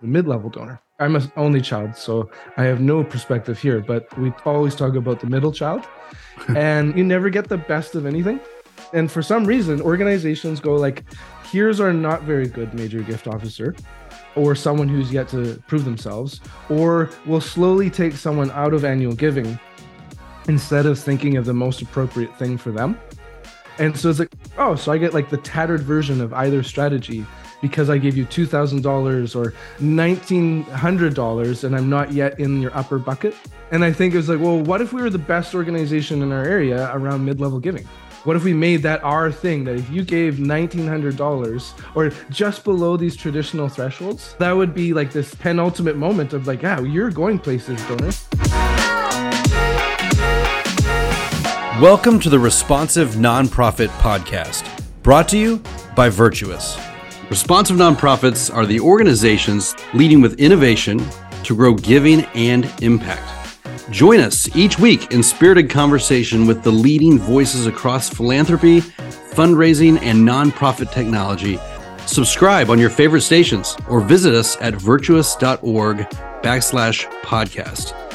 the mid-level donor. I'm an only child, so I have no perspective here, but we always talk about the middle child. and you never get the best of anything. And for some reason, organizations go like, here's our not very good major gift officer or someone who's yet to prove themselves, or we'll slowly take someone out of annual giving instead of thinking of the most appropriate thing for them. And so it's like, oh, so I get like the tattered version of either strategy because I gave you $2,000 or $1,900 and I'm not yet in your upper bucket. And I think it was like, well, what if we were the best organization in our area around mid level giving? What if we made that our thing? That if you gave $1,900 or just below these traditional thresholds, that would be like this penultimate moment of like, yeah, you're going places, donor. Welcome to the Responsive Nonprofit Podcast, brought to you by Virtuous. Responsive nonprofits are the organizations leading with innovation to grow giving and impact. Join us each week in spirited conversation with the leading voices across philanthropy, fundraising, and nonprofit technology. Subscribe on your favorite stations or visit us at virtuous.org backslash podcast.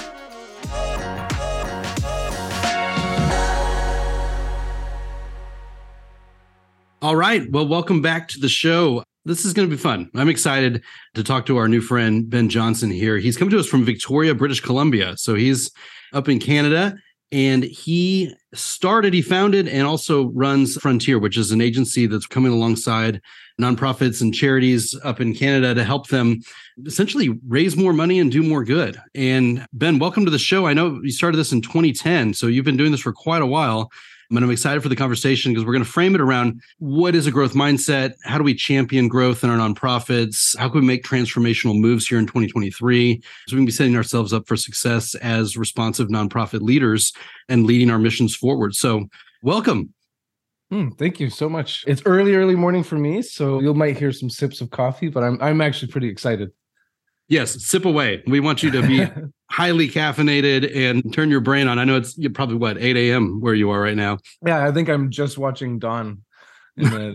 All right. Well, welcome back to the show. This is going to be fun. I'm excited to talk to our new friend, Ben Johnson, here. He's come to us from Victoria, British Columbia. So he's up in Canada and he started, he founded, and also runs Frontier, which is an agency that's coming alongside nonprofits and charities up in Canada to help them essentially raise more money and do more good. And Ben, welcome to the show. I know you started this in 2010, so you've been doing this for quite a while. And I'm excited for the conversation because we're going to frame it around what is a growth mindset? How do we champion growth in our nonprofits? How can we make transformational moves here in 2023 so we can be setting ourselves up for success as responsive nonprofit leaders and leading our missions forward? So, welcome. Mm, thank you so much. It's early, early morning for me, so you might hear some sips of coffee, but I'm I'm actually pretty excited. Yes, sip away. We want you to be highly caffeinated and turn your brain on. I know it's probably what 8 a.m. where you are right now. Yeah, I think I'm just watching Dawn in the,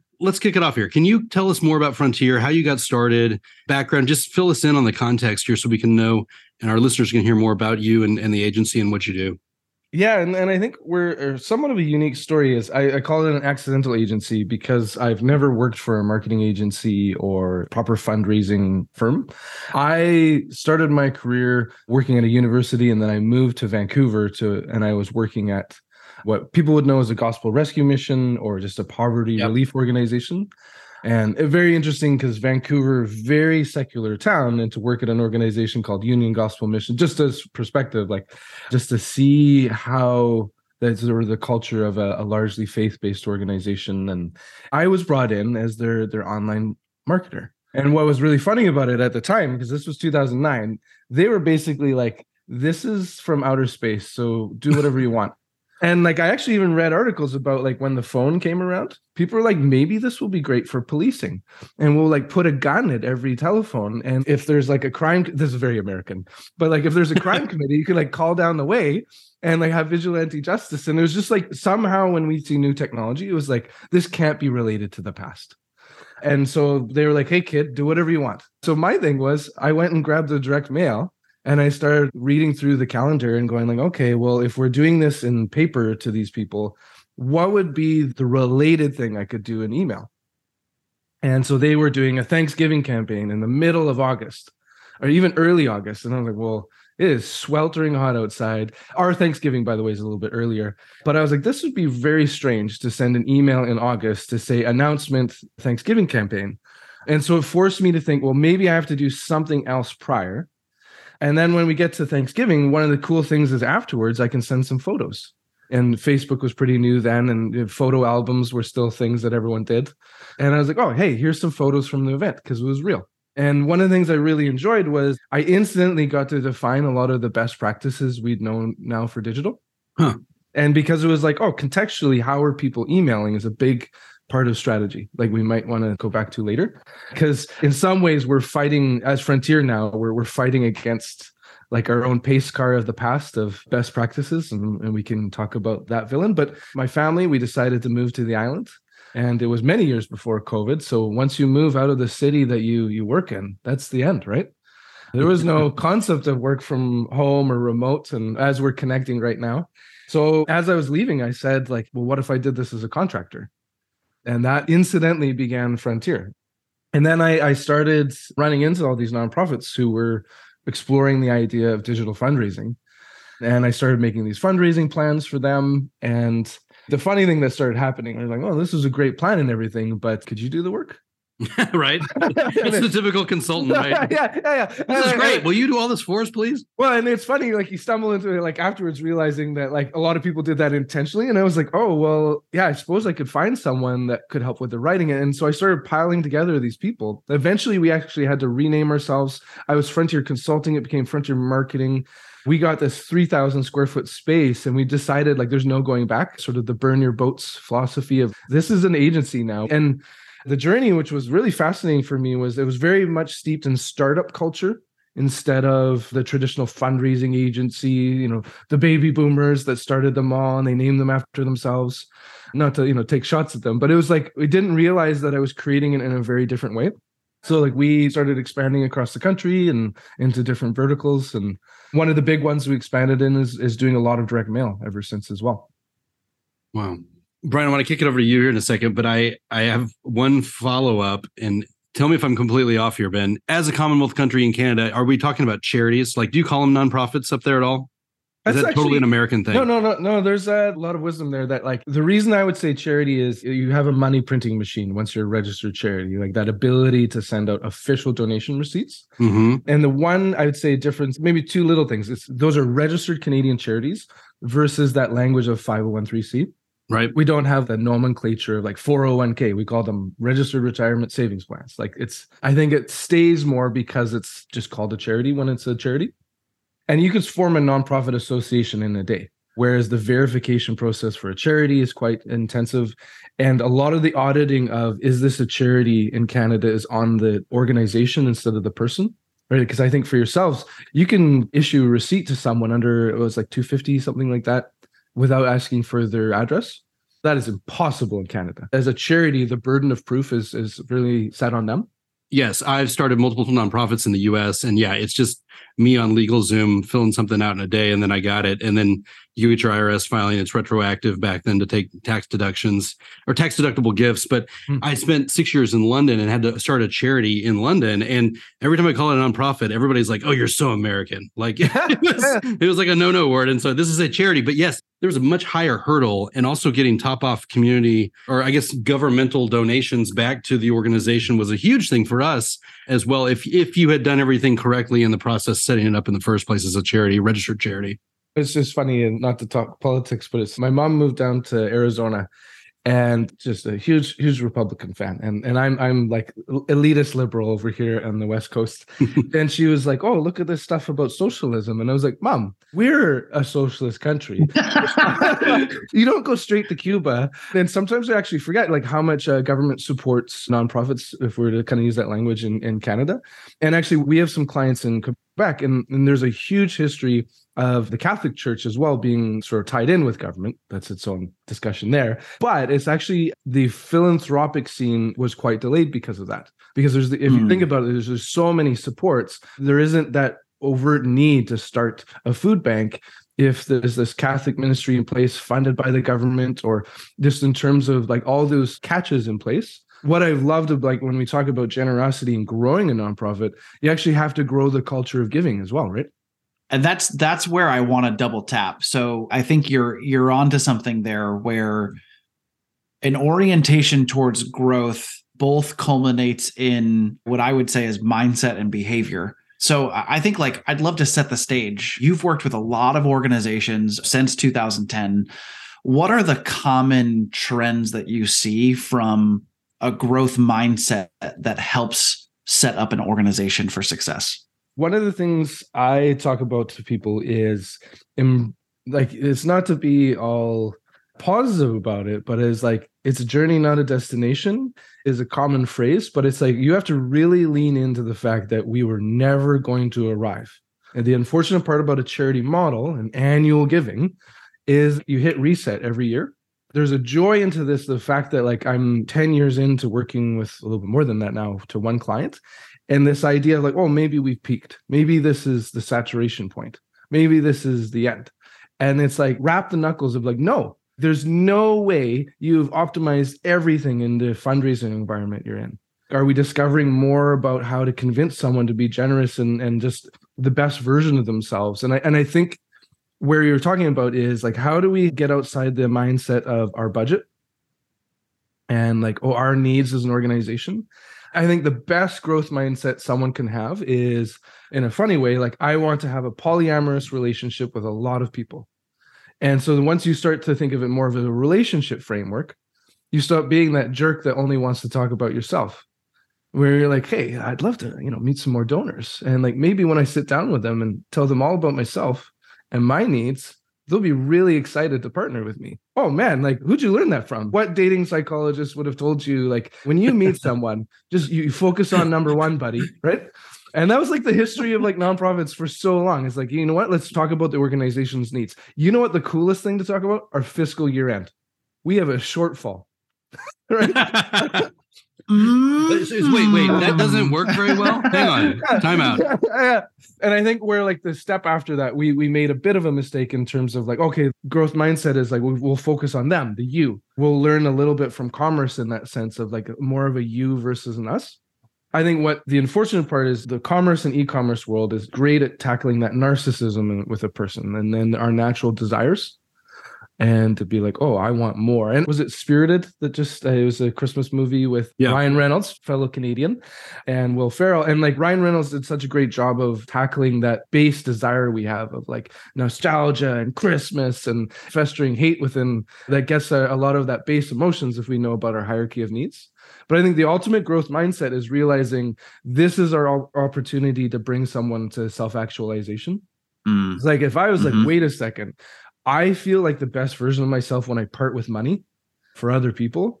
Let's kick it off here. Can you tell us more about Frontier, how you got started, background? Just fill us in on the context here so we can know and our listeners can hear more about you and, and the agency and what you do. Yeah, and, and I think we're er, somewhat of a unique story. Is I, I, call it an accidental agency because I've never worked for a marketing agency or proper fundraising firm. I started my career working at a university, and then I moved to Vancouver to, and I was working at what people would know as a gospel rescue mission or just a poverty yep. relief organization. And very interesting because Vancouver, very secular town, and to work at an organization called Union Gospel Mission, just as perspective, like just to see how that's sort of the culture of a, a largely faith-based organization. And I was brought in as their their online marketer. And what was really funny about it at the time, because this was 2009, they were basically like, this is from outer space. So do whatever you want. And like I actually even read articles about like when the phone came around, people are like, maybe this will be great for policing. And we'll like put a gun at every telephone. And if there's like a crime, this is very American, but like if there's a crime committee, you can like call down the way and like have vigilante justice. And it was just like somehow when we see new technology, it was like, this can't be related to the past. And so they were like, hey kid, do whatever you want. So my thing was I went and grabbed the direct mail and I started reading through the calendar and going like, okay, well, if we're doing this in paper to these people, what would be the related thing I could do in email? And so they were doing a Thanksgiving campaign in the middle of August or even early August. And I was like, well, it is sweltering hot outside. Our Thanksgiving, by the way, is a little bit earlier. But I was like, this would be very strange to send an email in August to say announcement Thanksgiving campaign. And so it forced me to think, well, maybe I have to do something else prior. And then when we get to Thanksgiving, one of the cool things is afterwards I can send some photos. And Facebook was pretty new then, and photo albums were still things that everyone did. And I was like, oh, hey, here's some photos from the event because it was real. And one of the things I really enjoyed was I instantly got to define a lot of the best practices we'd known now for digital. Huh. And because it was like, oh, contextually, how are people emailing is a big part of strategy like we might want to go back to later because in some ways we're fighting as frontier now we're, we're fighting against like our own pace car of the past of best practices and, and we can talk about that villain but my family we decided to move to the island And it was many years before COVID. So once you move out of the city that you you work in, that's the end, right? There was no concept of work from home or remote. And as we're connecting right now. So as I was leaving, I said, like, well, what if I did this as a contractor? And that incidentally began Frontier. And then I, I started running into all these nonprofits who were exploring the idea of digital fundraising. And I started making these fundraising plans for them. And the funny thing that started happening, I was like, oh, this is a great plan and everything, but could you do the work? right? It's the typical consultant, right? yeah, yeah, yeah. This is great. Will you do all this for us, please? Well, and it's funny, like you stumble into it like afterwards realizing that like a lot of people did that intentionally. And I was like, oh, well, yeah, I suppose I could find someone that could help with the writing. And so I started piling together these people. Eventually we actually had to rename ourselves. I was Frontier Consulting, it became Frontier Marketing we got this 3000 square foot space and we decided like there's no going back sort of the burn your boats philosophy of this is an agency now and the journey, which was really fascinating for me, was it was very much steeped in startup culture instead of the traditional fundraising agency, you know, the baby boomers that started them all and they named them after themselves. Not to, you know, take shots at them, but it was like we didn't realize that I was creating it in a very different way. So like we started expanding across the country and into different verticals. And one of the big ones we expanded in is is doing a lot of direct mail ever since as well. Wow. Brian, I want to kick it over to you here in a second, but I I have one follow up and tell me if I'm completely off here, Ben. As a Commonwealth country in Canada, are we talking about charities? Like, do you call them nonprofits up there at all? Is That's that actually, totally an American thing? No, no, no, no. There's a lot of wisdom there. That like the reason I would say charity is you have a money printing machine once you're a registered charity, like that ability to send out official donation receipts. Mm-hmm. And the one I would say difference, maybe two little things. It's those are registered Canadian charities versus that language of 501c. Right. We don't have the nomenclature of like 401k. We call them registered retirement savings plans. Like it's, I think it stays more because it's just called a charity when it's a charity. And you could form a nonprofit association in a day. Whereas the verification process for a charity is quite intensive. And a lot of the auditing of is this a charity in Canada is on the organization instead of the person right because i think for yourselves you can issue a receipt to someone under it was like 250 something like that without asking for their address. That is impossible in Canada. As a charity, the burden of proof is is really set on them. Yes, I've started multiple nonprofits in the US and yeah, it's just me on LegalZoom filling something out in a day and then I got it. And then you get your IRS filing. It's retroactive back then to take tax deductions or tax deductible gifts. But mm-hmm. I spent six years in London and had to start a charity in London. And every time I call it a nonprofit, everybody's like, oh, you're so American. Like it, was, it was like a no no word. And so this is a charity. But yes, there was a much higher hurdle and also getting top off community or I guess governmental donations back to the organization was a huge thing for us as well. If if you had done everything correctly in the process setting it up in the first place as a charity, registered charity. It's just funny, and not to talk politics, but it's my mom moved down to Arizona, and just a huge, huge Republican fan, and and I'm I'm like elitist liberal over here on the West Coast, and she was like, "Oh, look at this stuff about socialism," and I was like, "Mom, we're a socialist country. you don't go straight to Cuba." And sometimes I actually forget like how much uh, government supports nonprofits, if we're to kind of use that language in in Canada, and actually we have some clients in Quebec, and, and there's a huge history of the Catholic Church as well being sort of tied in with government. That's its own discussion there. But it's actually the philanthropic scene was quite delayed because of that. Because there's the, if mm. you think hmm. about it, there's, there's so many supports. There isn't that overt need to start a food bank if there's this Catholic ministry in place funded by the government or just in terms of like all those catches in place what I've loved of like when we talk about generosity and growing a nonprofit, you actually have to grow the culture of giving as well, right? and that's that's where I want to double tap. So I think you're you're onto something there where an orientation towards growth both culminates in what I would say is mindset and behavior. So I think like I'd love to set the stage. You've worked with a lot of organizations since 2010. What are the common trends that you see from a growth mindset that helps set up an organization for success? one of the things I talk about to people is like it's not to be all positive about it, but it's like it's a journey, not a destination, is a common phrase. But it's like you have to really lean into the fact that we were never going to arrive. And the unfortunate part about a charity model and annual giving is you hit reset every year there's a joy into this the fact that like i'm 10 years into working with a little bit more than that now to one client and this idea of like oh maybe we've peaked. Maybe this is the saturation point. Maybe this is the end. And it's like wrap the knuckles of like no there's no way you've optimized everything in the fundraising environment you're in. Are we discovering more about how to convince someone to be generous and and just the best version of themselves? And i and i think where you're talking about is like how do we get outside the mindset of our budget? And like oh our needs as an organization. I think the best growth mindset someone can have is in a funny way like i want to have a polyamorous relationship with a lot of people. And so once you start to think of it more of a relationship framework you stop being that jerk that only wants to talk about yourself. Where you're like hey i'd love to you know meet some more donors. And like maybe when i sit down with them and tell them all about myself and my needs, they'll be really excited to partner with me. Oh man, like who'd you learn that from? What dating psychologist would have told you like when you meet someone, just you focus on number one, buddy, right? And that was like the history of like nonprofits for so long. It's like, you know what? Let's talk about the organization's needs. You know what the coolest thing to talk about? Our fiscal year end. We have a shortfall. right? Mm. Wait, wait, that doesn't work very well. Hang on, time out. Yeah, And I think we're like the step after that, we we made a bit of a mistake in terms of like, okay, growth mindset is like we'll focus on them, the you. We'll learn a little bit from commerce in that sense of like more of a you versus an us. I think what the unfortunate part is the commerce and e-commerce world is great at tackling that narcissism with a person and then our natural desires and to be like, oh, I want more. And was it Spirited that just uh, it was a Christmas movie with yeah. Ryan Reynolds, fellow Canadian, and Will Ferrell, and like Ryan Reynolds did such a great job of tackling that base desire we have of like nostalgia and Christmas and festering hate within that gets a, a lot of that base emotions if we know about our hierarchy of needs. But I think the ultimate growth mindset is realizing this is our opportunity to bring someone to self actualization. Mm. It's like if I was mm-hmm. like, wait a second, I feel like the best version of myself when I part with money for other people.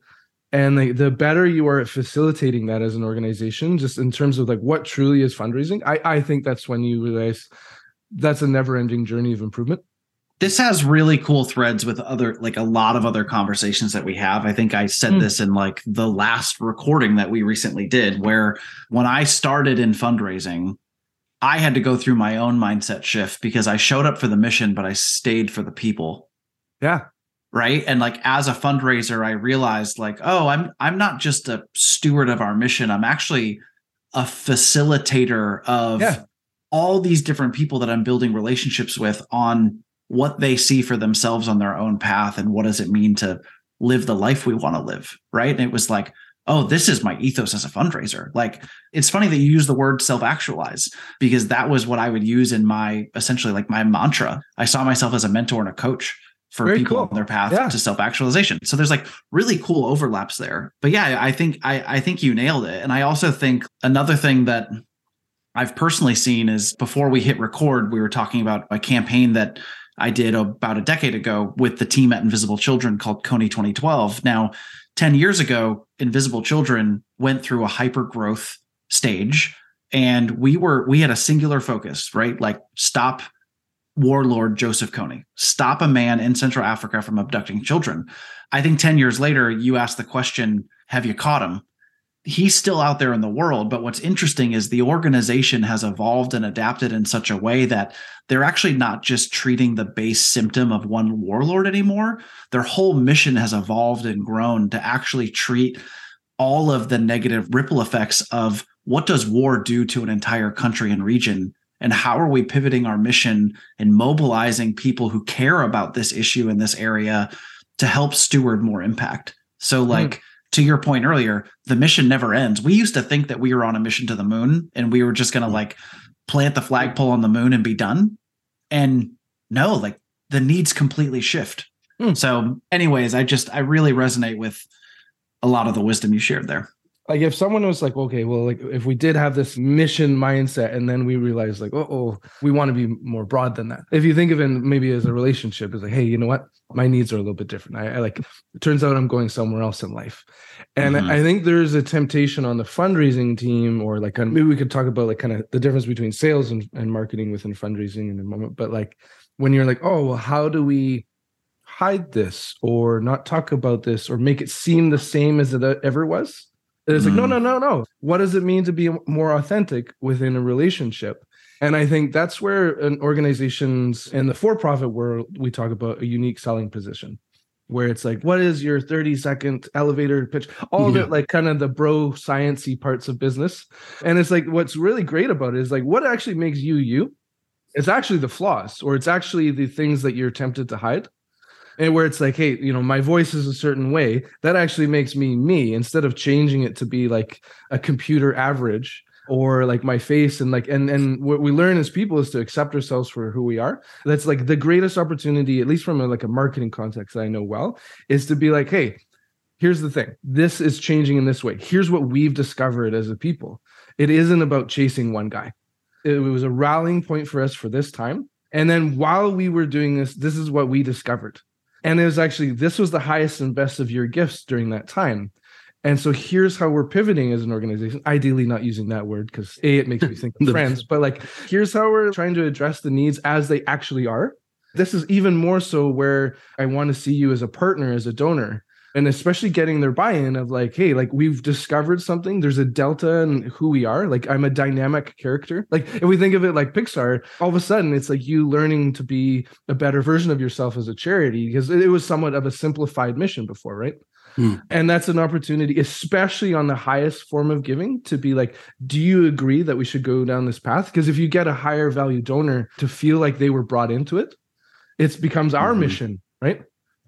And the, the better you are at facilitating that as an organization, just in terms of like what truly is fundraising, I, I think that's when you realize that's a never ending journey of improvement. This has really cool threads with other, like a lot of other conversations that we have. I think I said mm. this in like the last recording that we recently did, where when I started in fundraising, I had to go through my own mindset shift because I showed up for the mission, but I stayed for the people. Yeah. Right. And like as a fundraiser, I realized like, oh, I'm I'm not just a steward of our mission. I'm actually a facilitator of yeah. all these different people that I'm building relationships with on what they see for themselves on their own path and what does it mean to live the life we want to live. Right. And it was like, oh, this is my ethos as a fundraiser. Like it's funny that you use the word self actualize because that was what I would use in my essentially like my mantra. I saw myself as a mentor and a coach for Very people cool. on their path yeah. to self actualization. So there's like really cool overlaps there. But yeah, I think I, I think you nailed it. And I also think another thing that I've personally seen is before we hit record, we were talking about a campaign that I did about a decade ago with the team at Invisible Children called Kony 2012. Now, 10 years ago, Invisible Children went through a hyper growth stage and we were we had a singular focus, right? Like stop warlord Joseph Kony, stop a man in Central Africa from abducting children. I think 10 years later, you ask the question, have you caught him? He's still out there in the world. But what's interesting is the organization has evolved and adapted in such a way that they're actually not just treating the base symptom of one warlord anymore. Their whole mission has evolved and grown to actually treat all of the negative ripple effects of what does war do to an entire country and region and how are we pivoting our mission and mobilizing people who care about this issue in this area to help steward more impact so like mm to your point earlier, the mission never ends. We used to think that we were on a mission to the moon and we were just going to like plant the flagpole on the moon and be done. And no, like the needs completely shift. Mm. So, anyways, I just, I really resonate with a lot of the wisdom you shared there like if someone was like okay well like if we did have this mission mindset and then we realize like oh we want to be more broad than that if you think of it maybe as a relationship it's like hey you know what my needs are a little bit different i, I like it turns out i'm going somewhere else in life and mm-hmm. i think there's a temptation on the fundraising team or like maybe we could talk about like kind of the difference between sales and, and marketing within fundraising in a moment but like when you're like oh well how do we hide this or not talk about this or make it seem the same as it ever was. And it's mm. like, no, no, no, no. What does it mean to be more authentic within a relationship? And I think that's where an organizations in the for-profit world we talk about a unique selling position where it's like, what is your 30 second elevator pitch? All yeah. of it, like kind of the bro sciency parts of business. And it's like, what's really great about it is like, what actually makes you you? It's actually the flaws, or it's actually the things that you're tempted to hide. And where it's like, hey, you know, my voice is a certain way, that actually makes me me instead of changing it to be like a computer average or like my face and like and and what we learn as people is to accept ourselves for who we are. That's like the greatest opportunity at least from a, like a marketing context that i know well is to be like hey here's the thing. This is changing in this way. Here's what we've discovered as a people. It isn't about chasing one guy. It was a rallying point for us for this time. And then while we were doing this this is what we discovered and it was actually this was the highest and best of your gifts during that time and so here's how we're pivoting as an organization. Ideally, not using that word because A, it makes me think of friends, but like here's how we're trying to address the needs as they actually are. This is even more so where I want to see you as a partner, as a donor, and especially getting their buy-in of like, hey, like we've discovered something. There's a delta in who we are. Like I'm a dynamic character. Like if we think of it like Pixar, all of a sudden it's like you learning to be a better version of yourself as a charity because it was somewhat of a simplified mission before, right? Mm. And that's an opportunity, especially on the highest form of giving, to be like, do you agree that we should go down this path? Because if you get a higher value donor to feel like they were brought into it, it becomes our mm-hmm. mission, right?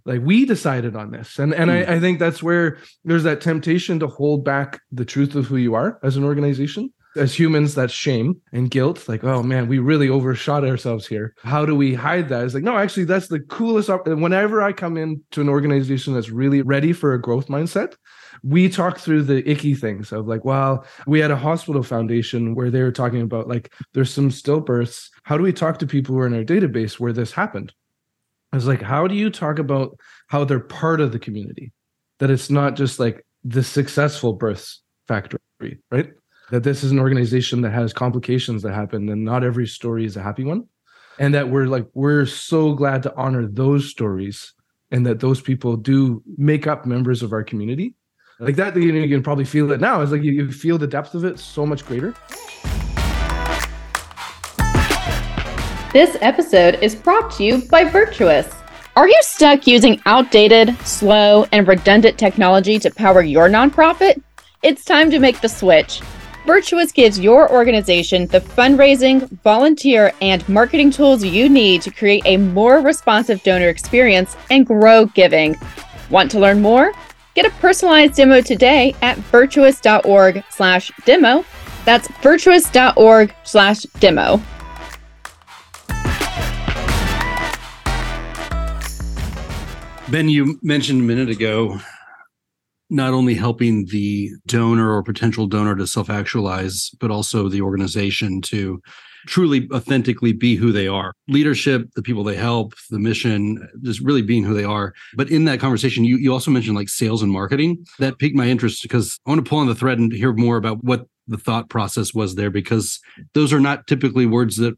Like we decided on this. And and mm. I, I think that's where there's that temptation to hold back the truth of who you are as an organization as humans that's shame and guilt. Like oh man we really overshot ourselves here. How do we hide that? It's like no actually that's the coolest op- whenever i come into an organization that's really ready for a growth mindset we talk through the icky things of like well we had a hospital foundation where they were talking about like there's some stillbirths. How do we talk to people who are in our database where this happened i was like how do you talk about how they're part of the community? That it's not just like the successful births factory right? That this is an organization that has complications that happen and not every story is a happy one. And that we're like we're so glad to honor those stories and that those people do make up members of our community. Like that you, know, you can probably feel it now. It's like you, you feel the depth of it so much greater this episode is brought to you by virtuous are you stuck using outdated slow and redundant technology to power your nonprofit it's time to make the switch Virtuous gives your organization the fundraising, volunteer, and marketing tools you need to create a more responsive donor experience and grow giving. Want to learn more? Get a personalized demo today at virtuous.org/demo. That's virtuous.org/demo. Ben, you mentioned a minute ago not only helping the donor or potential donor to self actualize, but also the organization to truly authentically be who they are. Leadership the people they help the mission just really being who they are. But in that conversation you, you also mentioned like sales and marketing. That piqued my interest because i want to pull on the thread and hear more about what the thought process was there because those are not typically words that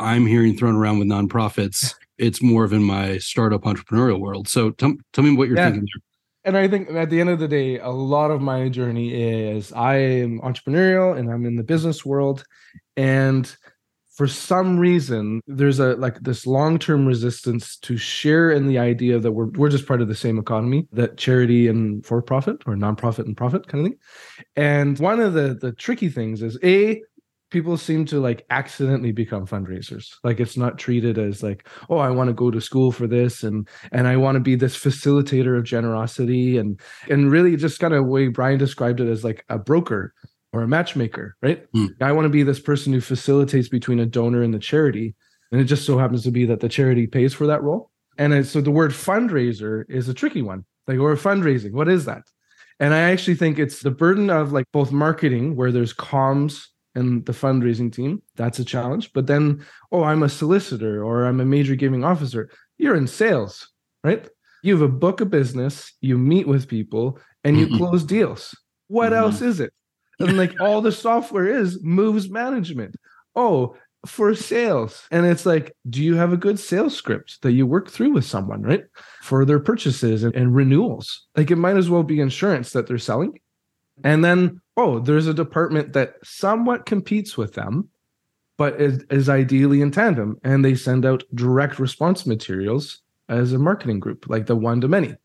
i'm hearing thrown around with nonprofits it's more of in my startup entrepreneurial world so tell, tell me what you're yeah. thinking there and I think at the end of the day, a lot of my journey is I am entrepreneurial and I'm in the business world. And for some reason, there's a like this long-term resistance to share in the idea that we're we're just part of the same economy, that charity and for-profit or nonprofit and profit kind of thing. And one of the the tricky things is a people seem to like accidentally become fundraisers. Like it's not treated as like oh i want to go to school for this and and i want to be this facilitator of generosity and and really just kind of way brian described it as like a broker or a matchmaker right? Mm. i want to be this person who facilitates between a donor and the charity and it just so happens to be that the charity pays for that role. And so the word fundraiser is a tricky one like or fundraising what is that? And i actually think it's the burden of like both marketing where there's comms and the fundraising team. That's a challenge. But then, oh, I'm a solicitor or I'm a major giving officer. You're in sales, right? You have a book of business, you meet with people, and you mm-hmm. close deals. What mm-hmm. else is it? And like all the software is moves management. Oh, for sales. And it's like, do you have a good sales script that you work through with someone, right? For their purchases and, and renewals. Like it might as well be insurance that they're selling. And then, oh, there's a department that somewhat competes with them, but is, is ideally in tandem. And they send out direct response materials as a marketing group, like the one to many.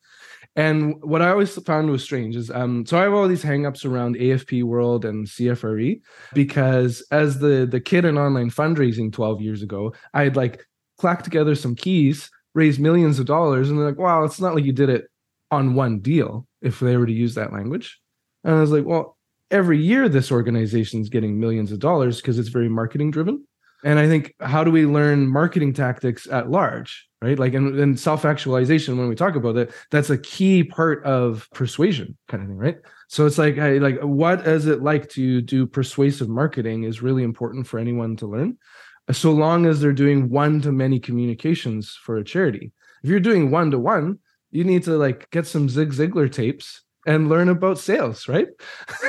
And what I always found was strange is um, so I have all these hangups around AFP World and CFRE because as the the kid in online fundraising 12 years ago, I had like clacked together some keys, raised millions of dollars, and they're like, wow, it's not like you did it on one deal, if they were to use that language. And I was like, well, every year this organization is getting millions of dollars because it's very marketing driven. And I think how do we learn marketing tactics at large, right? Like in, in self actualization, when we talk about it, that's a key part of persuasion, kind of thing, right? So it's like, I, like what is it like to do persuasive marketing is really important for anyone to learn, so long as they're doing one to many communications for a charity. If you're doing one to one, you need to like get some Zig Ziglar tapes and learn about sales, right?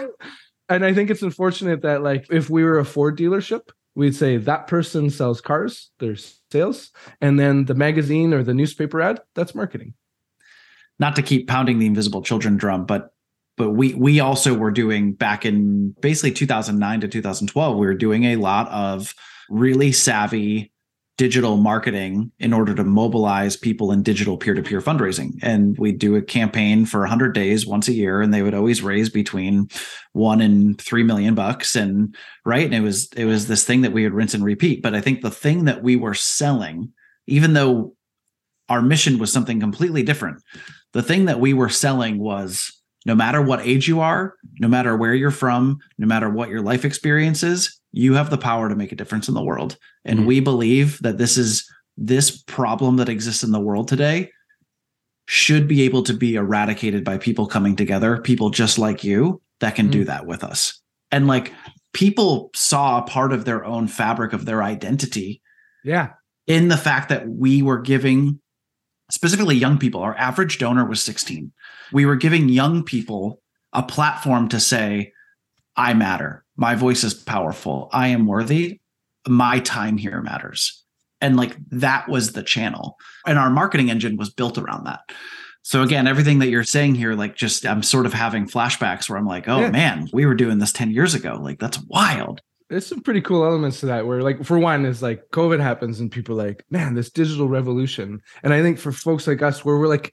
and I think it's unfortunate that like if we were a Ford dealership we'd say that person sells cars, there's sales, and then the magazine or the newspaper ad, that's marketing. Not to keep pounding the invisible children drum, but but we we also were doing back in basically 2009 to 2012 we were doing a lot of really savvy digital marketing in order to mobilize people in digital peer-to-peer fundraising. And we'd do a campaign for 100 days once a year and they would always raise between 1 and 3 million bucks. And right and it was it was this thing that we would rinse and repeat. But i think the thing that we were selling even though our mission was something completely different the thing that we were selling was no matter what age you are no matter where you're from no matter what your life experience is you have the power to make a difference in the world. And mm-hmm. we believe that this is this problem that exists in the world today should be able to be eradicated by people coming together people just like you that can mm-hmm. do that with us. And like people saw a part of their own fabric of their identity yeah. in the fact that we were giving specifically young people our average donor was 16 we were giving young people a platform to say i matter my voice is powerful. I am worthy. My time here matters. And like that was the channel. And our marketing engine was built around that. So again, everything that you're saying here, like just I'm sort of having flashbacks where I'm like, oh yeah. man, we were doing this 10 years ago. Like that's wild. There's some pretty cool elements to that where like for one is like COVID happens and people are like, man, this digital revolution. And I think for folks like us where we're like,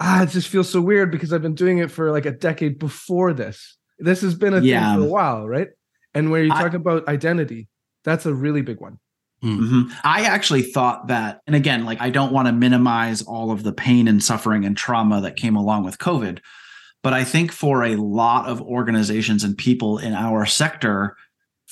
ah, it just feels so weird because I've been doing it for like a decade before this. This has been a yeah. thing for a while, right? And where you talk I, about identity, that's a really big one. Hmm. Mm-hmm. I actually thought that, and again, like I don't want to minimize all of the pain and suffering and trauma that came along with COVID, but I think for a lot of organizations and people in our sector,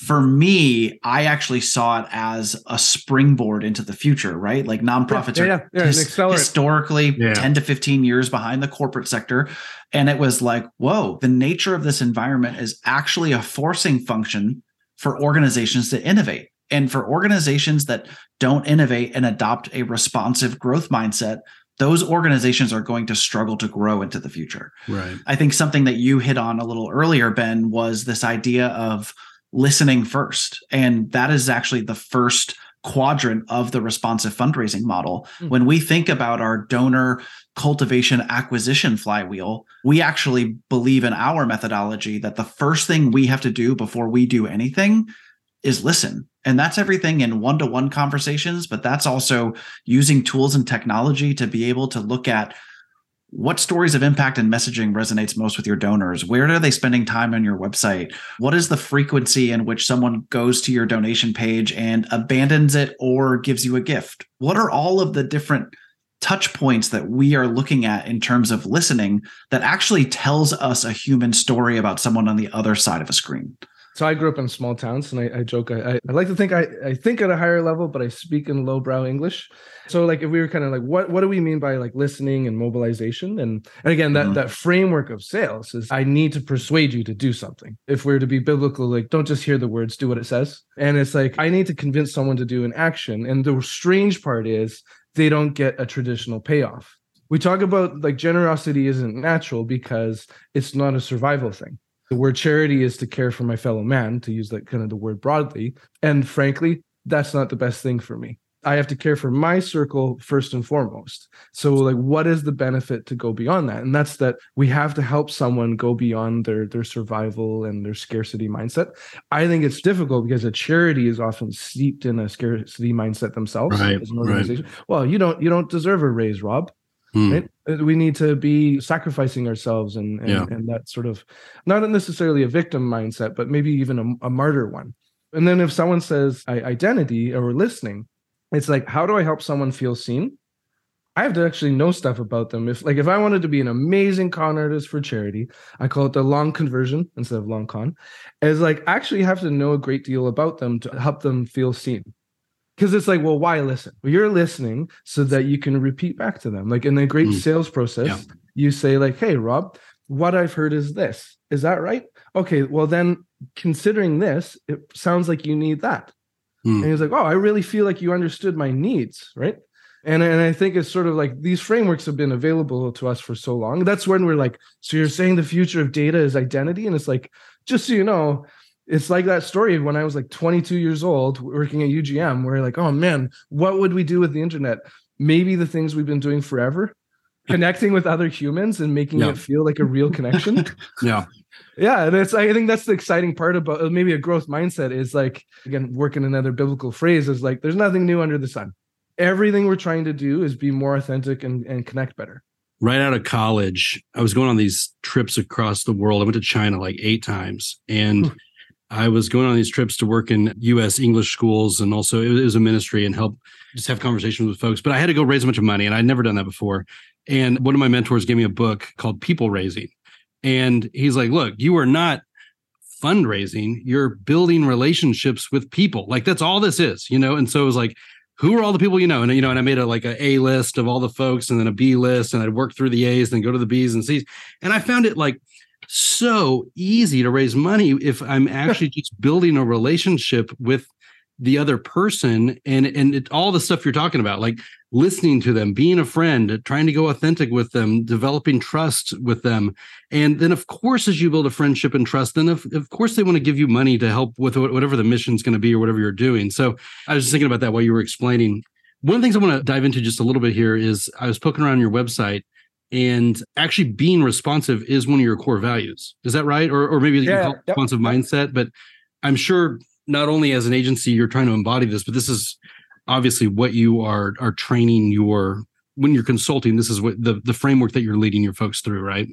for me, I actually saw it as a springboard into the future, right? Like nonprofits yeah, are yeah, his, historically 10 to 15 years behind the corporate sector. And it was like, whoa, the nature of this environment is actually a forcing function for organizations to innovate. And for organizations that don't innovate and adopt a responsive growth mindset, those organizations are going to struggle to grow into the future. Right. I think something that you hit on a little earlier, Ben, was this idea of listening first. And that is actually the first quadrant of the responsive fundraising model. Mm-hmm. When we think about our donor cultivation acquisition flywheel, we actually believe in our methodology that the first thing we have to do before we do anything is listen. And that's everything in one to one conversations, but that's also using tools and technology to be able to look at what stories of impact and messaging resonates most with your donors? Where are they spending time on your website? What is the frequency in which someone goes to your donation page and abandons it or gives you a gift? What are all of the different touch points that we are looking at in terms of listening that actually tells us a human story about someone on the other side of a screen? So I grew up in small towns, and I, I joke. I, I like to think I, I think at a higher level, but I speak in lowbrow English. So like if we were kind of like, what what do we mean by like listening and mobilization? And and again, that mm-hmm. that framework of sales is I need to persuade you to do something. If we're to be biblical, like don't just hear the words, do what it says. And it's like I need to convince someone to do an action. And the strange part is they don't get a traditional payoff. We talk about like generosity isn't natural because it's not a survival thing the word charity is to care for my fellow man, to use that kind of the word broadly. And frankly, that's not the best thing for me. I have to care for my circle first and foremost. So like what is the benefit to go beyond that? And that's that we have to help someone go beyond their their survival and their scarcity mindset. I think it's difficult because a charity is often steeped in a scarcity mindset themselves right, as an organization. Right. Well, you don't you don't deserve a raise, Rob. Hmm. Right? Uh, we need to be sacrificing ourselves and and, yeah. and, that sort of not necessarily a victim mindset, but maybe even a, a martyr one. And then if someone says identity or listening, it's like how do i help someone feel seen i have to actually know stuff about them if like if i wanted to be an amazing con artist for charity i call it the long conversion instead of long con is like actually have to know a great deal about them to help them feel seen because it's like well why listen well you're listening so that you can repeat back to them like in a great mm. sales process yeah. you say like hey rob what i've heard is this is that right okay well then considering this it sounds like you need that Mm. And he's like, "Oh, I really feel like you understood my needs, right?" And and I think it's sort of like these frameworks have been available to us for so long. That's when we're like, "So you're saying the future of data is identity?" And it's like, just so you know, it's like that story when I was like 22 years old working at UGM, where like, oh man, what would we do with the internet? Maybe the things we've been doing forever, connecting with other humans and making yeah. it feel like a real connection. yeah yeah and it's i think that's the exciting part about uh, maybe a growth mindset is like again working another biblical phrase is like there's nothing new under the sun everything we're trying to do is be more authentic and, and connect better right out of college i was going on these trips across the world i went to china like eight times and hmm. I was going on these trips to work in us english schools and also it was a ministry and help just have conversations with folks but i had to go raise a bunch of money and i'd never done that before and one of my mentors gave me a book called people raising and he's like, look, you are not fundraising, you're building relationships with people. Like that's all this is, you know? And so it was like, who are all the people you know? And you know, and I made a like a A list of all the folks and then a B list, and I'd work through the A's, then go to the B's and C's. And I found it like so easy to raise money if I'm actually just building a relationship with the other person and and it, all the stuff you're talking about like listening to them being a friend trying to go authentic with them developing trust with them. And then of course as you build a friendship and trust then of, of course they want to give you money to help with whatever the mission's going to be or whatever you're doing. So i was just thinking about that while you were explaining. One of the things i want to dive into just a little bit here is i was poking around your website and actually being responsive is one of your core values is that right or, or maybe yeah, yep, responsive mindset but i'm sure not only as an agency you're trying to embody this, but this is obviously what you are are training your when you're consulting. This is what the the framework that you're leading your folks through, right?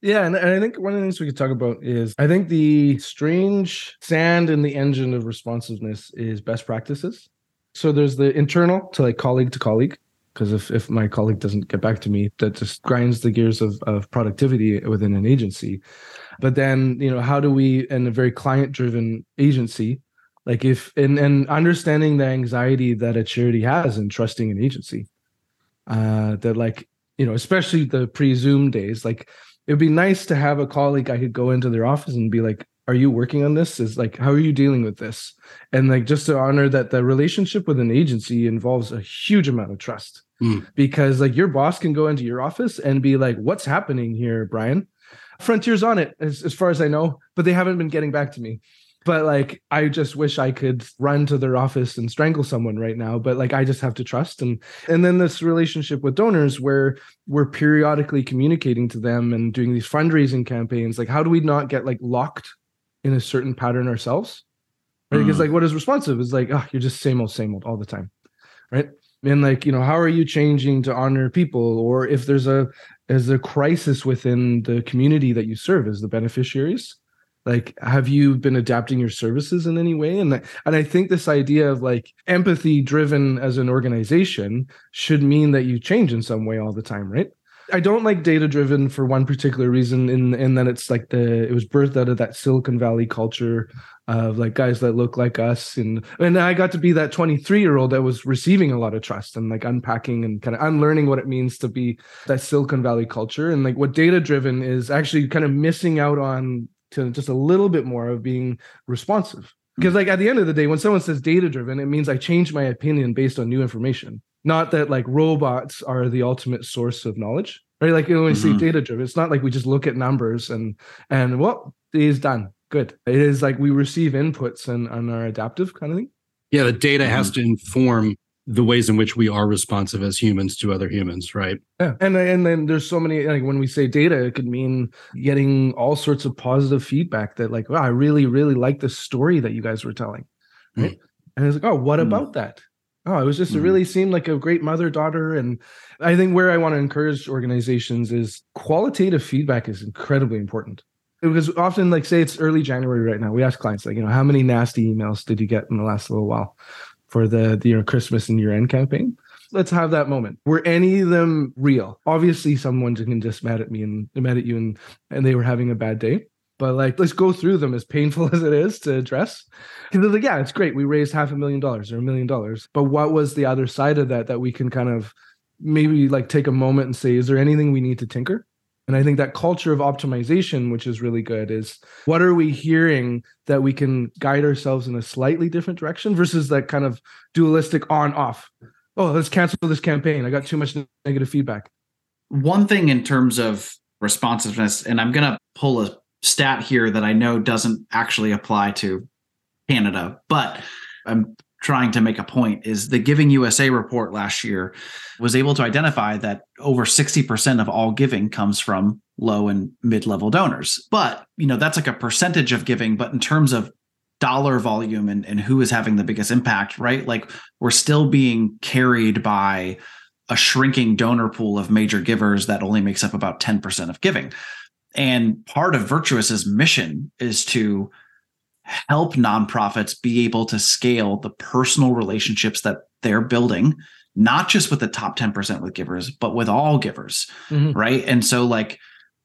Yeah, and, and I think one of the things we could talk about is I think the strange sand in the engine of responsiveness is best practices. So there's the internal to like colleague to colleague, because if, if my colleague doesn't get back to me, that just grinds the gears of, of productivity within an agency. But then, you know, how do we, in a very client driven agency, like if, and, and understanding the anxiety that a charity has in trusting an agency, uh, that like, you know, especially the pre Zoom days, like it'd be nice to have a colleague I could go into their office and be like, are you working on this? Is like how are you dealing with this? And like just to honor that the relationship with an agency involves a huge amount of trust mm. because like your boss can go into your office and be like what's happening here brian Frontier's on it, as, as far as I know, but they haven't been getting back to me. But like, I just wish I could run to their office and strangle someone right now. But like, I just have to trust. And and then this relationship with donors, where we're periodically communicating to them and doing these fundraising campaigns. Like, how do we not get like locked in a certain pattern ourselves? Right? Mm. Because like, what is responsive is like, oh, you're just same old, same old all the time, right? And like you know how are you changing to honor people? Or if there's a is a crisis within the community that you serve as the beneficiaries? Like have you been adapting your services in any way? And and i think this idea of like empathy driven as an organization should mean that you change in some way all the time right I don't like data driven for one particular reason in in that it's like the it was birthed out of that Silicon Valley culture of like guys that look like us and and I got to be that 23 year old that was receiving a lot of trust and like unpacking and kind of unlearning what it means to be that Silicon Valley culture. And like what data driven is actually kind of missing out on to just a little bit more of being responsive. Hmm. Because like at the end of the day when someone says data driven it means I change my opinion based on new information not that like robots are the ultimate source of knowledge right like you know, when we mm-hmm. see data driven it's not like we just look at numbers and and well is done good it is like we receive inputs and, and are adaptive kind of thing Yeah, the data mm-hmm. has to inform the ways in which we are responsive as humans to other humans, right? Yeah, and and then there's so many like when we say data, it could mean getting all sorts of positive feedback that like, wow, I really really like the story that you guys were telling, right? Mm. And it's like, oh, what mm. about that? Oh, it was just mm. it really seemed like a great mother daughter, and I think where I want to encourage organizations is qualitative feedback is incredibly important because often like say it's early january right now we ask clients like you know how many nasty emails did you get in the last little while for the, the you know Christmas and year end campaign. Let's have that moment. Were any of them real? Obviously, someone can just mad at me and mad at you and and they were having a bad day. But like, let's go through them as painful as it is to address. Because like, yeah, it's great. We raised half a million dollars or a million dollars. But what was the other side of that that we can kind of maybe like take a moment and say, is there anything we need to tinker? And I think that culture of optimization, which is really good, is what are we hearing that we can guide ourselves in a slightly different direction versus that kind of dualistic on off. Oh, let's cancel this campaign. I got too much negative feedback. One thing in terms of responsiveness, and I'm going to pull a stat here that I know doesn't actually apply to Canada, but I'm trying to make a point is the Giving USA report last year was able to identify that over 60% of all giving comes from low and mid-level donors. But, you know, that's like a percentage of giving, but in terms of dollar volume and, and who is having the biggest impact, right? Like we're still being carried by a shrinking donor pool of major givers that only makes up about 10% of giving. And part of Virtuous's mission is to help nonprofits be able to scale the personal relationships that they're building not just with the top 10% with givers but with all givers mm-hmm. right and so like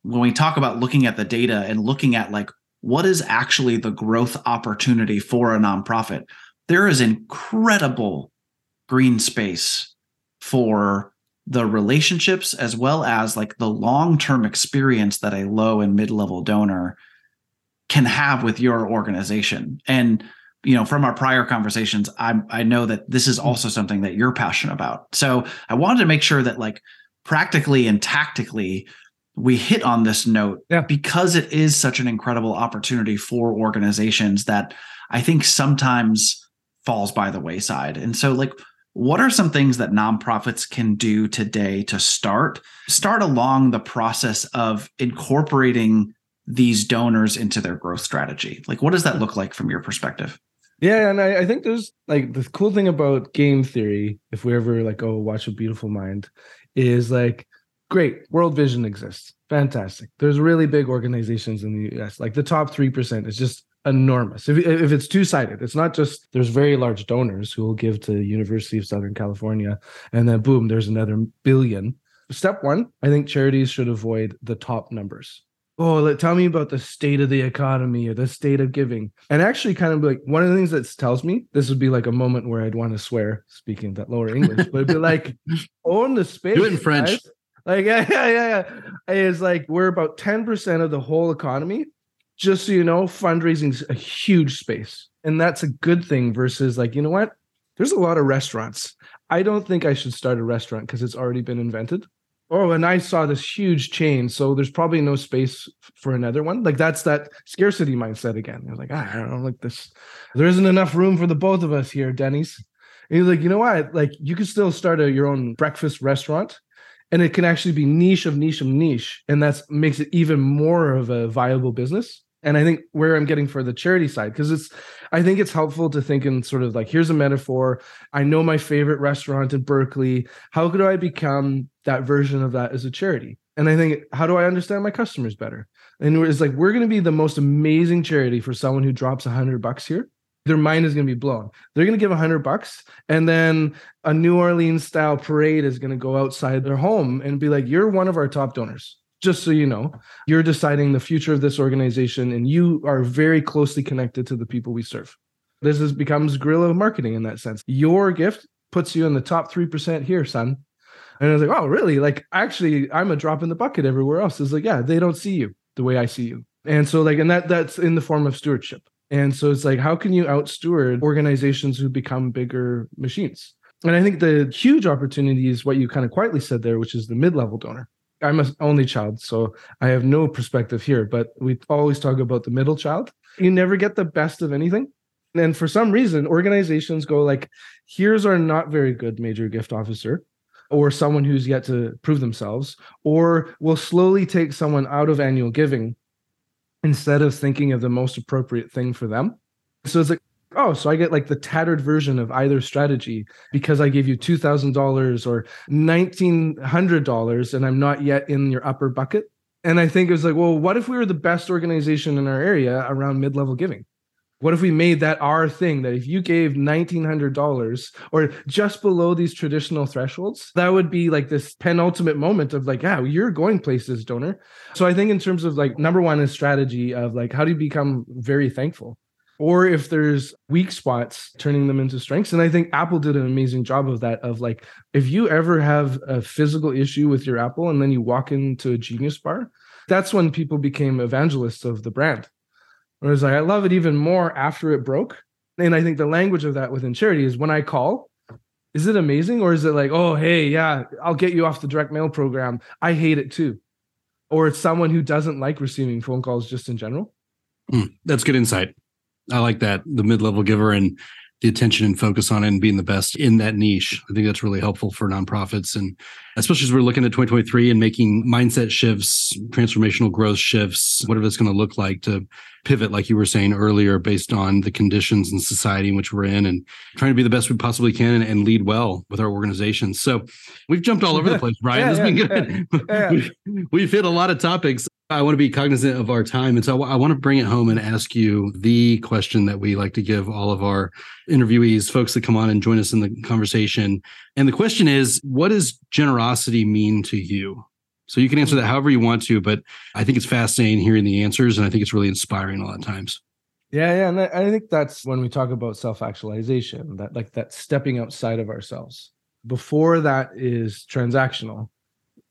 when we talk about looking at the data and looking at like what is actually the growth opportunity for a nonprofit there is incredible green space for the relationships as well as like the long-term experience that a low and mid-level donor can have with your organization. And you know from our prior conversations i i know that this is mm. also something that you're passionate about. So i wanted to make sure that like practically and tactically we hit on this note yeah. because it is such an incredible opportunity for organizations that i think sometimes falls by the wayside. And so like what are some things that nonprofits can do today to start start along the process of incorporating these donors into their growth strategy? Like, what does that look like from your perspective? Yeah, and I, I, think there's like the cool thing about game theory, if we ever like, oh, watch a beautiful mind, is like, great, World Vision exists. Fantastic. There's really big organizations in the US. Like the top 3% is just enormous. If, if it's two sided, it's not just there's very large donors who will give to University of Southern California, and then boom, there's another billion. Step one, I think charities should avoid the top numbers oh let, tell me about the state of the economy or the state of giving and actually kind of like one of the things that tells me this would be like a moment where i'd want to swear speaking that lower english but it'd be like own the space do it in french guys. like yeah yeah yeah it's like we're about 10% of the whole economy just so you know fundraising's a huge space and that's a good thing versus like you know what there's a lot of restaurants i don't think i should start a restaurant because it's already been invented oh, and I saw this huge chain, so there's probably no space for another one. Like that's that scarcity mindset again. I was like, ah, I don't like this. There isn't enough room for the both of us here, Denny's. And he's like, you know what? Like you could still start a, your own breakfast restaurant, and it can actually be niche of niche of niche, and that makes it even more of a viable business. And I think where I'm getting for the charity side, because it's, I think it's helpful to think in sort of like, here's a metaphor. I know my favorite restaurant in Berkeley. How could I become that version of that as a charity? And I think, how do I understand my customers better? And it's like, we're going to be the most amazing charity for someone who drops a hundred bucks here. Their mind is going to be blown. They're going to give a hundred bucks, and then a New Orleans style parade is going to go outside their home and be like, "You're one of our top donors." just so you know, you're deciding the future of this organization and you are very closely connected to the people we serve. This is becomes guerrilla marketing in that sense. Your gift puts you in the top 3% here, son. And I was like, oh, really? Like, actually, I'm a drop in the bucket everywhere else. It's like, yeah, they don't see you the way I see you. And so, like, and that that's in the form of stewardship. And so it's like, how can you out steward organizations who become bigger machines? And I think the huge opportunity is what you kind of quietly said there, which is the mid level donor. I'm an only child, so I have no perspective here, but we always talk about the middle child. You never get the best of anything. And for some reason, organizations go like, here's our not very good major gift officer or someone who's yet to prove themselves, or we'll slowly take someone out of annual giving instead of thinking of the most appropriate thing for them. So it's like, oh, so I get like the tattered version of either strategy because I gave you $2,000 or $1,900 and I'm not yet in your upper bucket. And I think it was like, well, what if we were the best organization in our area around mid level giving? What if we made that our thing that if you gave $1,900 or just below these traditional thresholds, that would be like this penultimate moment of like, yeah, you're going places, donor. So I think in terms of like, number one is strategy of like, how do you become very thankful? Or if there's weak spots, turning them into strengths. And I think Apple did an amazing job of that. Of like, if you ever have a physical issue with your Apple and then you walk into a Genius bar, that's when people became evangelists of the brand Whereas like I love it even more after it broke. And I think the language of that within charity is when I call, is it amazing or is it like, oh hey, yeah, I'll get you off the direct mail program. I hate it too. Or it's someone who doesn't like receiving phone calls just in general. Mm, that's good insight. I like that. The mid-level giver and the attention and focus on it and being the best in that niche. I think that's really helpful for nonprofits. And especially as we're looking at 2023 and making mindset shifts, transformational growth shifts, whatever that's going to look like to pivot, like you were saying earlier, based on the conditions and society in which we're in and trying to be the best we possibly can and, and lead well with our organizations. So we've jumped all over the place, Brian. yeah, yeah, been good. Yeah, we've, we've hit a lot of topics. I want to be cognizant of our time. And so I want to bring it home and ask you the question that we like to give all of our interviewees, folks that come on and join us in the conversation. And the question is, what does generosity mean to you? So you can answer that however you want to, but I think it's fascinating hearing the answers. And I think it's really inspiring a lot of times. Yeah, yeah. And I think that's when we talk about self actualization, that like that stepping outside of ourselves. Before that is transactional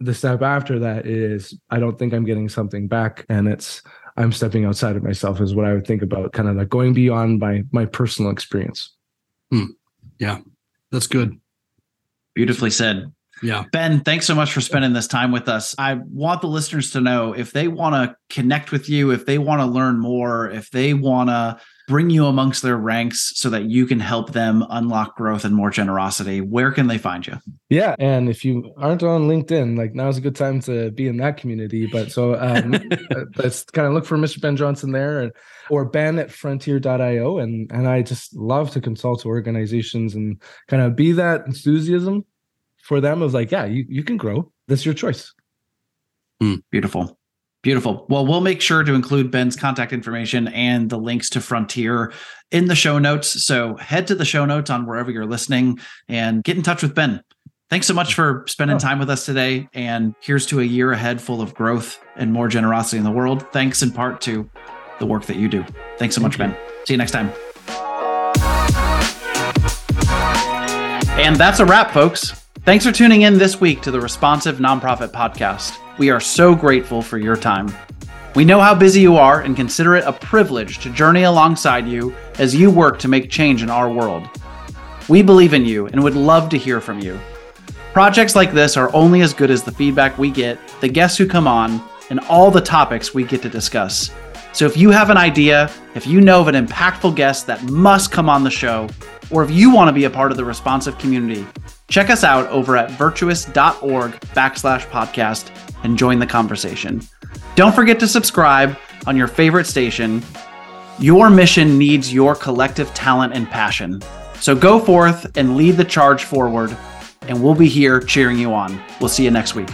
the step after that is I don't think I'm getting something back and it's I'm stepping outside of myself is what I would think about kind of like going beyond my my personal experience. Hmm. Yeah. That's good. Beautifully said. Yeah. Ben, thanks so much for spending this time with us. I want the listeners to know if they want to connect with you, if they want to learn more, if they want to bring you amongst their ranks so that you can help them unlock growth and more generosity, where can they find you? Yeah. And if you aren't on LinkedIn, like now's a good time to be in that community. But so um, uh, let's kind of look for Mr. Ben Johnson there or Ben at frontier.io. And, and I just love to consult to organizations and kind of be that enthusiasm for them of like, yeah, you, you can grow. That's your choice. Mm, beautiful. Beautiful. Well, we'll make sure to include Ben's contact information and the links to Frontier in the show notes. So head to the show notes on wherever you're listening and get in touch with Ben. Thanks so much for spending oh. time with us today. And here's to a year ahead full of growth and more generosity in the world. Thanks in part to the work that you do. Thanks so much, Ben. See you next time. And that's a wrap, folks. Thanks for tuning in this week to the Responsive Nonprofit Podcast. We are so grateful for your time. We know how busy you are and consider it a privilege to journey alongside you as you work to make change in our world. We believe in you and would love to hear from you. Projects like this are only as good as the feedback we get, the guests who come on, and all the topics we get to discuss. So if you have an idea, if you know of an impactful guest that must come on the show, or if you want to be a part of the responsive community, check us out over at virtuous.org backslash podcast and join the conversation. Don't forget to subscribe on your favorite station. Your mission needs your collective talent and passion. So go forth and lead the charge forward, and we'll be here cheering you on. We'll see you next week.